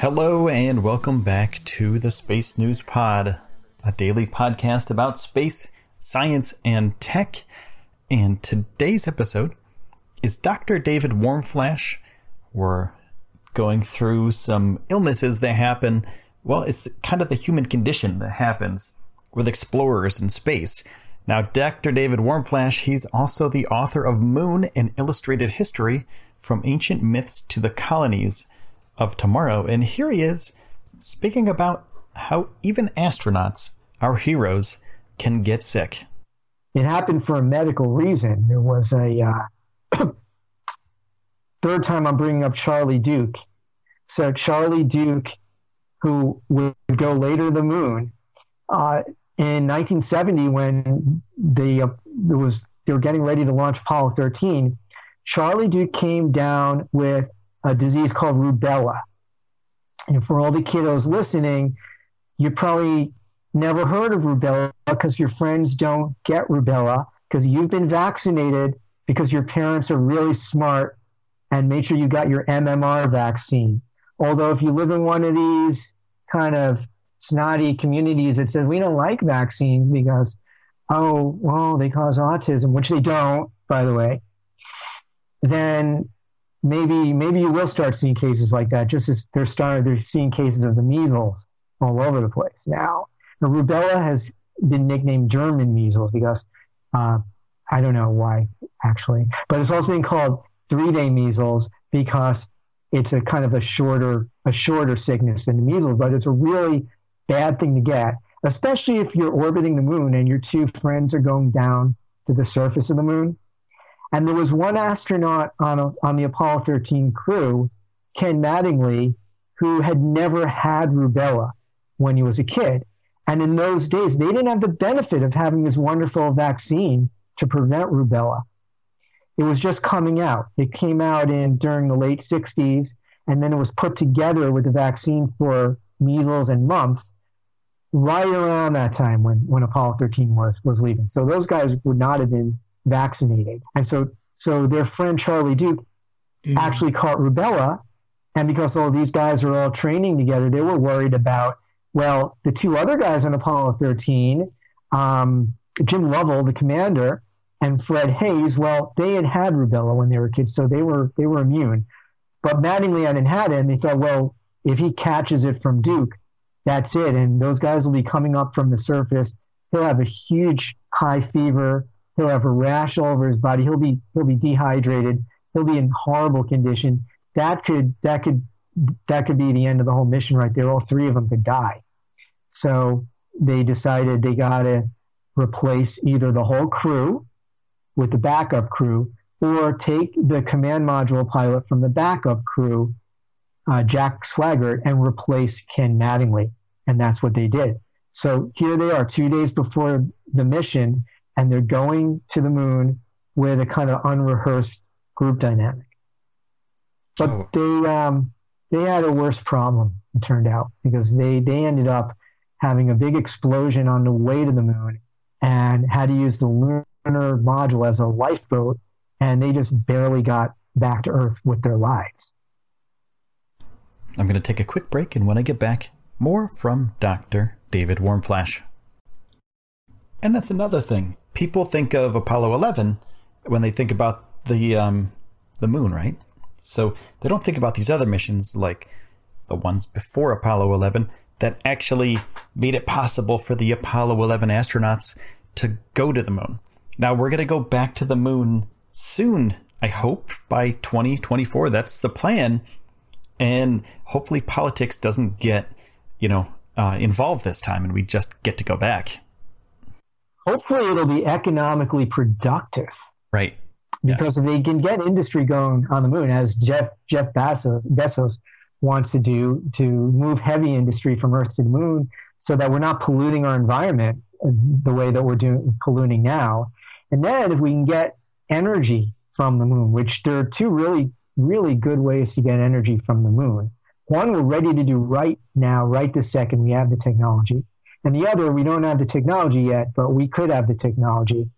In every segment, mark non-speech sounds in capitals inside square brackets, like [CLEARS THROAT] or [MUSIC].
Hello, and welcome back to the Space News Pod, a daily podcast about space, science, and tech. And today's episode is Dr. David Warmflash. We're going through some illnesses that happen. Well, it's kind of the human condition that happens with explorers in space. Now, Dr. David Warmflash, he's also the author of Moon, an Illustrated History from Ancient Myths to the Colonies of tomorrow. And here he is speaking about how even astronauts, our heroes, can get sick. It happened for a medical reason. There was a uh, [CLEARS THROAT] third time I'm bringing up Charlie Duke. So Charlie Duke, who would go later to the moon, uh, in 1970 when they uh, was they were getting ready to launch Apollo 13, Charlie Duke came down with a disease called rubella. And for all the kiddos listening, you probably never heard of rubella because your friends don't get rubella because you've been vaccinated because your parents are really smart and made sure you got your MMR vaccine. Although if you live in one of these kind of snotty communities that says we don't like vaccines because oh well they cause autism, which they don't, by the way, then maybe maybe you will start seeing cases like that. Just as they're starting, they're seeing cases of the measles all over the place now. The rubella has been nicknamed German measles because uh, I don't know why actually, but it's also being called three-day measles because it's a kind of a shorter a shorter sickness than the measles, but it's a really bad thing to get, especially if you're orbiting the moon and your two friends are going down to the surface of the moon and there was one astronaut on, a, on the Apollo 13 crew, Ken Mattingly, who had never had rubella when he was a kid. And in those days, they didn't have the benefit of having this wonderful vaccine to prevent rubella. It was just coming out. It came out in during the late 60s, and then it was put together with the vaccine for measles and mumps right around that time when, when Apollo 13 was, was leaving. So those guys would not have been vaccinated. And so, so their friend Charlie Duke mm. actually caught rubella. And because all these guys are all training together, they were worried about, well, the two other guys on Apollo 13, um, Jim Lovell, the commander, and Fred Haise, well, they had had rubella when they were kids, so they were they were immune. But Mattingly hadn't had it, and they thought, well, if he catches it from Duke, that's it. And those guys will be coming up from the surface. He'll have a huge high fever. He'll have a rash all over his body. He'll be he'll be dehydrated. He'll be in horrible condition. That could that could that could be the end of the whole mission right there. All three of them could die. So they decided they got to replace either the whole crew with the backup crew or take the command module pilot from the backup crew, uh, Jack Swigert, and replace Ken Mattingly. And that's what they did. So here they are, two days before the mission, and they're going to the moon with a kind of unrehearsed group dynamic. But oh. they um, they had a worse problem, it turned out, because they they ended up having a big explosion on the way to the moon and had to use the lunar module as a lifeboat, and they just barely got back to Earth with their lives. I'm going to take a quick break, and when I get back, more from Dr. David Warmflash. And that's another thing people think of Apollo 11 when they think about the um, the moon, right? So they don't think about these other missions like the ones before Apollo 11 that actually made it possible for the Apollo 11 astronauts to go to the moon. Now we're going to go back to the moon soon, I hope, by 2024. That's the plan. And hopefully politics doesn't get, you know, uh, involved this time and we just get to go back. Hopefully it'll be economically productive. Right. Because yeah. if they can get industry going on the moon, as Jeff Jeff Bezos, Bezos wants to do, to move heavy industry from Earth to the moon, so that we're not polluting our environment the way that we're doing polluting now. And then if we can get energy from the moon, which there are two really really good ways to get energy from the moon. One we're ready to do right now, right this second. We have the technology. And the other, we don't have the technology yet, but we could have the technology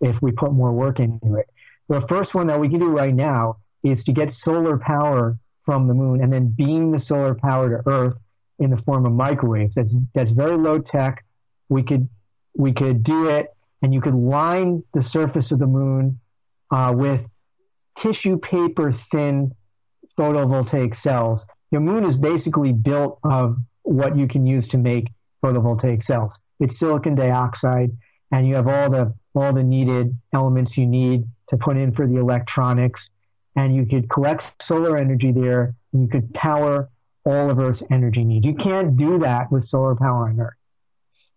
if we put more work into it. The first one that we can do right now is to get solar power from the moon and then beam the solar power to Earth in the form of microwaves. That's that's very low tech. We could we could do it, and you could line the surface of the moon uh, with tissue paper thin photovoltaic cells. Your moon is basically built of what you can use to make photovoltaic cells. It's silicon dioxide, and you have all the all the needed elements you need to put in for the electronics, and you could collect solar energy there, and you could power all of Earth's energy needs. You can't do that with solar power on Earth.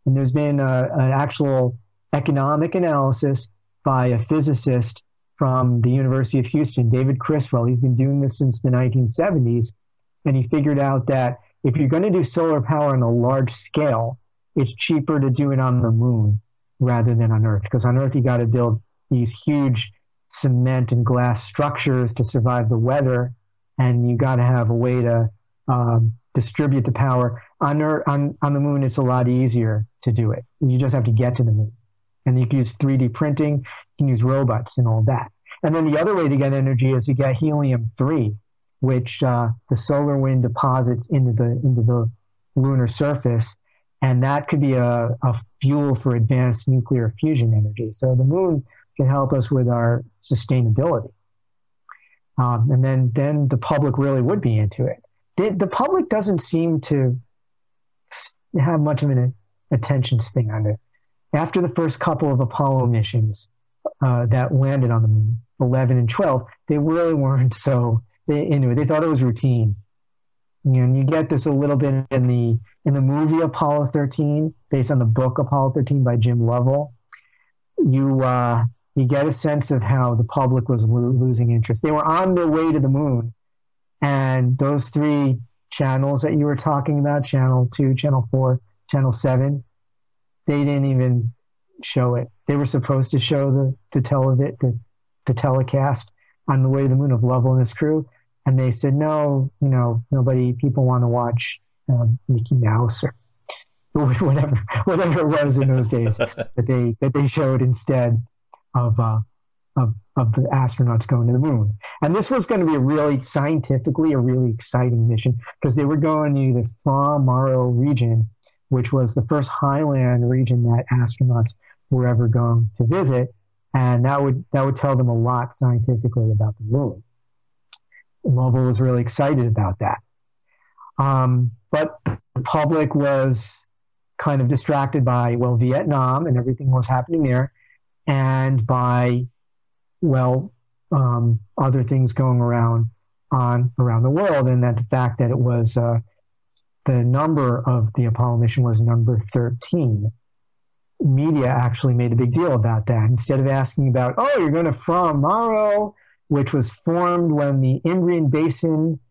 And there's been a, an actual economic analysis by a physicist from the University of Houston, David Criswell. He's been doing this since the 1970s, and he figured out that if you're going to do solar power on a large scale, it's cheaper to do it on the moon rather than on Earth. Because on Earth, you got to build these huge cement and glass structures to survive the weather, and you got to have a way to um, distribute the power. On, Earth, on, on the moon, it's a lot easier to do it. You just have to get to the moon. And you can use 3D printing, you can use robots and all that. And then the other way to get energy is to get helium 3, which uh, the solar wind deposits into the into the lunar surface, and that could be a, a fuel for advanced nuclear fusion energy. So the moon can help us with our sustainability. Um, and then then the public really would be into it. The, the public doesn't seem to have much of an attention span on it. After the first couple of Apollo missions uh, that landed on the moon, 11 and 12, they really weren't so they, it. They thought it was routine. You know, and you get this a little bit in the in the movie Apollo 13, based on the book Apollo 13 by Jim Lovell. You uh, you get a sense of how the public was lo- losing interest. They were on their way to the moon, and those three channels that you were talking about, channel two, channel four, channel seven, they didn't even show it. They were supposed to show the the television the the telecast on the way to the moon of Lovell and his crew, and they said no, you know, nobody, people want to watch um, Mickey Mouse or [LAUGHS] whatever, whatever it was in those days [LAUGHS] that they that they showed instead of uh, of of the astronauts going to the moon. And this was going to be a really scientifically a really exciting mission because they were going to the Fra Mauro region, which was the first highland region that astronauts were ever going to visit and that would that would tell them a lot scientifically about the moon. Lovell was really excited about that, um, but the public was kind of distracted by well Vietnam and everything was happening there, and by well um, other things going around on around the world, and that the fact that it was uh, the number of the Apollo mission was number thirteen. Media actually made a big deal about that. Instead of asking about, oh, you're going to Fra Mauro, which was formed when the Imbrian Basin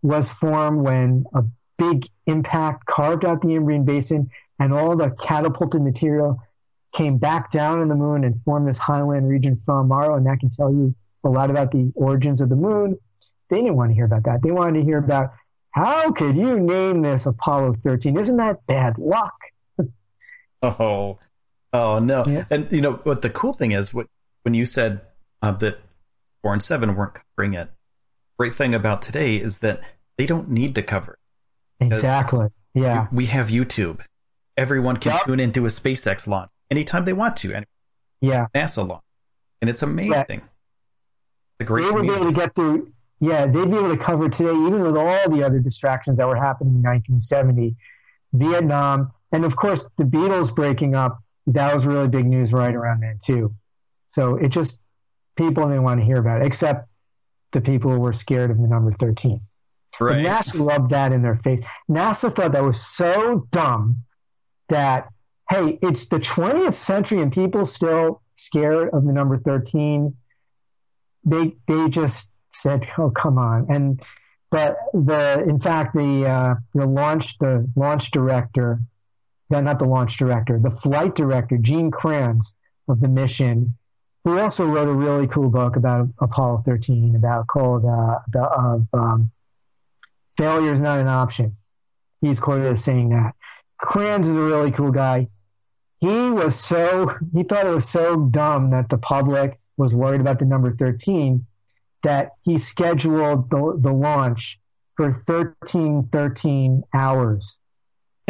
was formed when a big impact carved out the Imbrian Basin and all the catapulted material came back down in the moon and formed this highland region Fra Mauro, and that can tell you a lot about the origins of the moon. They didn't want to hear about that. They wanted to hear about how could you name this Apollo 13? Isn't that bad luck? [LAUGHS] Oh, oh no! Yeah. And you know what? The cool thing is, what when you said uh, that four and seven weren't covering it. Great thing about today is that they don't need to cover it. Exactly. Yeah. We have YouTube. Everyone can yep. tune into a SpaceX launch anytime they want to. And yeah. NASA launch. and it's amazing. Yeah. The great they would be able to get through. Yeah, they'd be able to cover today, even with all the other distractions that were happening in 1970, Vietnam, and of course the Beatles breaking up. That was really big news right around then too. So it just people didn't want to hear about it, except the people who were scared of the number 13. Right. NASA loved that in their face. NASA thought that was so dumb that, hey, it's the 20th century and people still scared of the number 13. They, they just said, oh, come on. And, but the, in fact, the, uh, the launch, the launch director, no, not the launch director, the flight director, Gene Kranz of the mission, who also wrote a really cool book about Apollo 13, about called uh, about, of um, failure is not an option. He's quoted as saying that. Kranz is a really cool guy. He was so he thought it was so dumb that the public was worried about the number 13 that he scheduled the, the launch for 13 13 hours. [LAUGHS]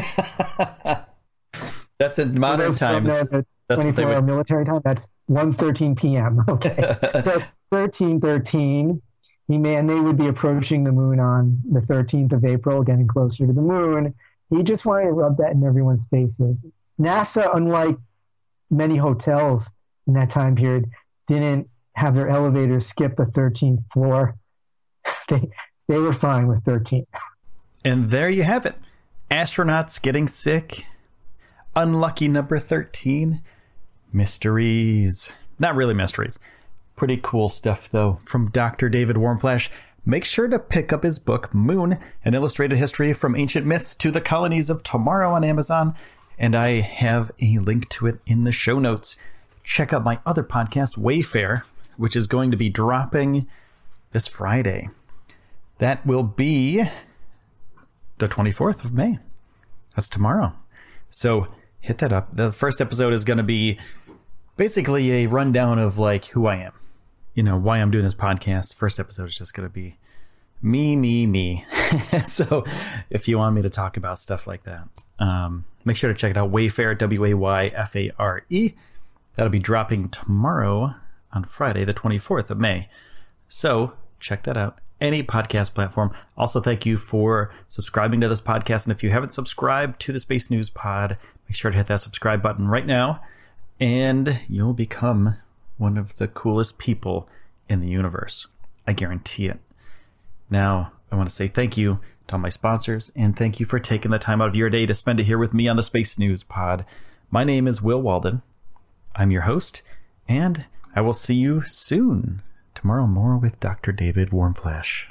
That's in modern times. The, the 24 hour military time. That's 1.13 p.m. [LAUGHS] Okay. [LAUGHS] so 13 13 he may, and they would be approaching the moon on the 13th of April, getting closer to the moon. He just wanted to rub that in everyone's faces. NASA, unlike many hotels in that time period, didn't have their elevators skip the 13th floor. [LAUGHS] they they were fine with 13. And there you have it. Astronauts getting sick. Unlucky number 13. Mysteries. Not really mysteries. Pretty cool stuff, though, from Dr. David Warmflash. Make sure to pick up his book, Moon An Illustrated History from Ancient Myths to the Colonies of Tomorrow on Amazon. And I have a link to it in the show notes. Check out my other podcast, Wayfare, which is going to be dropping this Friday. That will be the 24th of May. That's tomorrow. So hit that up. The first episode is going to be basically a rundown of like who I am you know, why I'm doing this podcast. First episode is just going to be me, me, me. [LAUGHS] so if you want me to talk about stuff like that, um, make sure to check it out. Wayfare, W A Y F A R E. That'll be dropping tomorrow on Friday, the 24th of May. So check that out. Any podcast platform. Also, thank you for subscribing to this podcast. And if you haven't subscribed to the Space News Pod, make sure to hit that subscribe button right now, and you'll become one of the coolest people in the universe. I guarantee it. Now, I want to say thank you to all my sponsors and thank you for taking the time out of your day to spend it here with me on the Space News Pod. My name is Will Walden. I'm your host, and I will see you soon. Tomorrow, more with Dr. David Warmflash.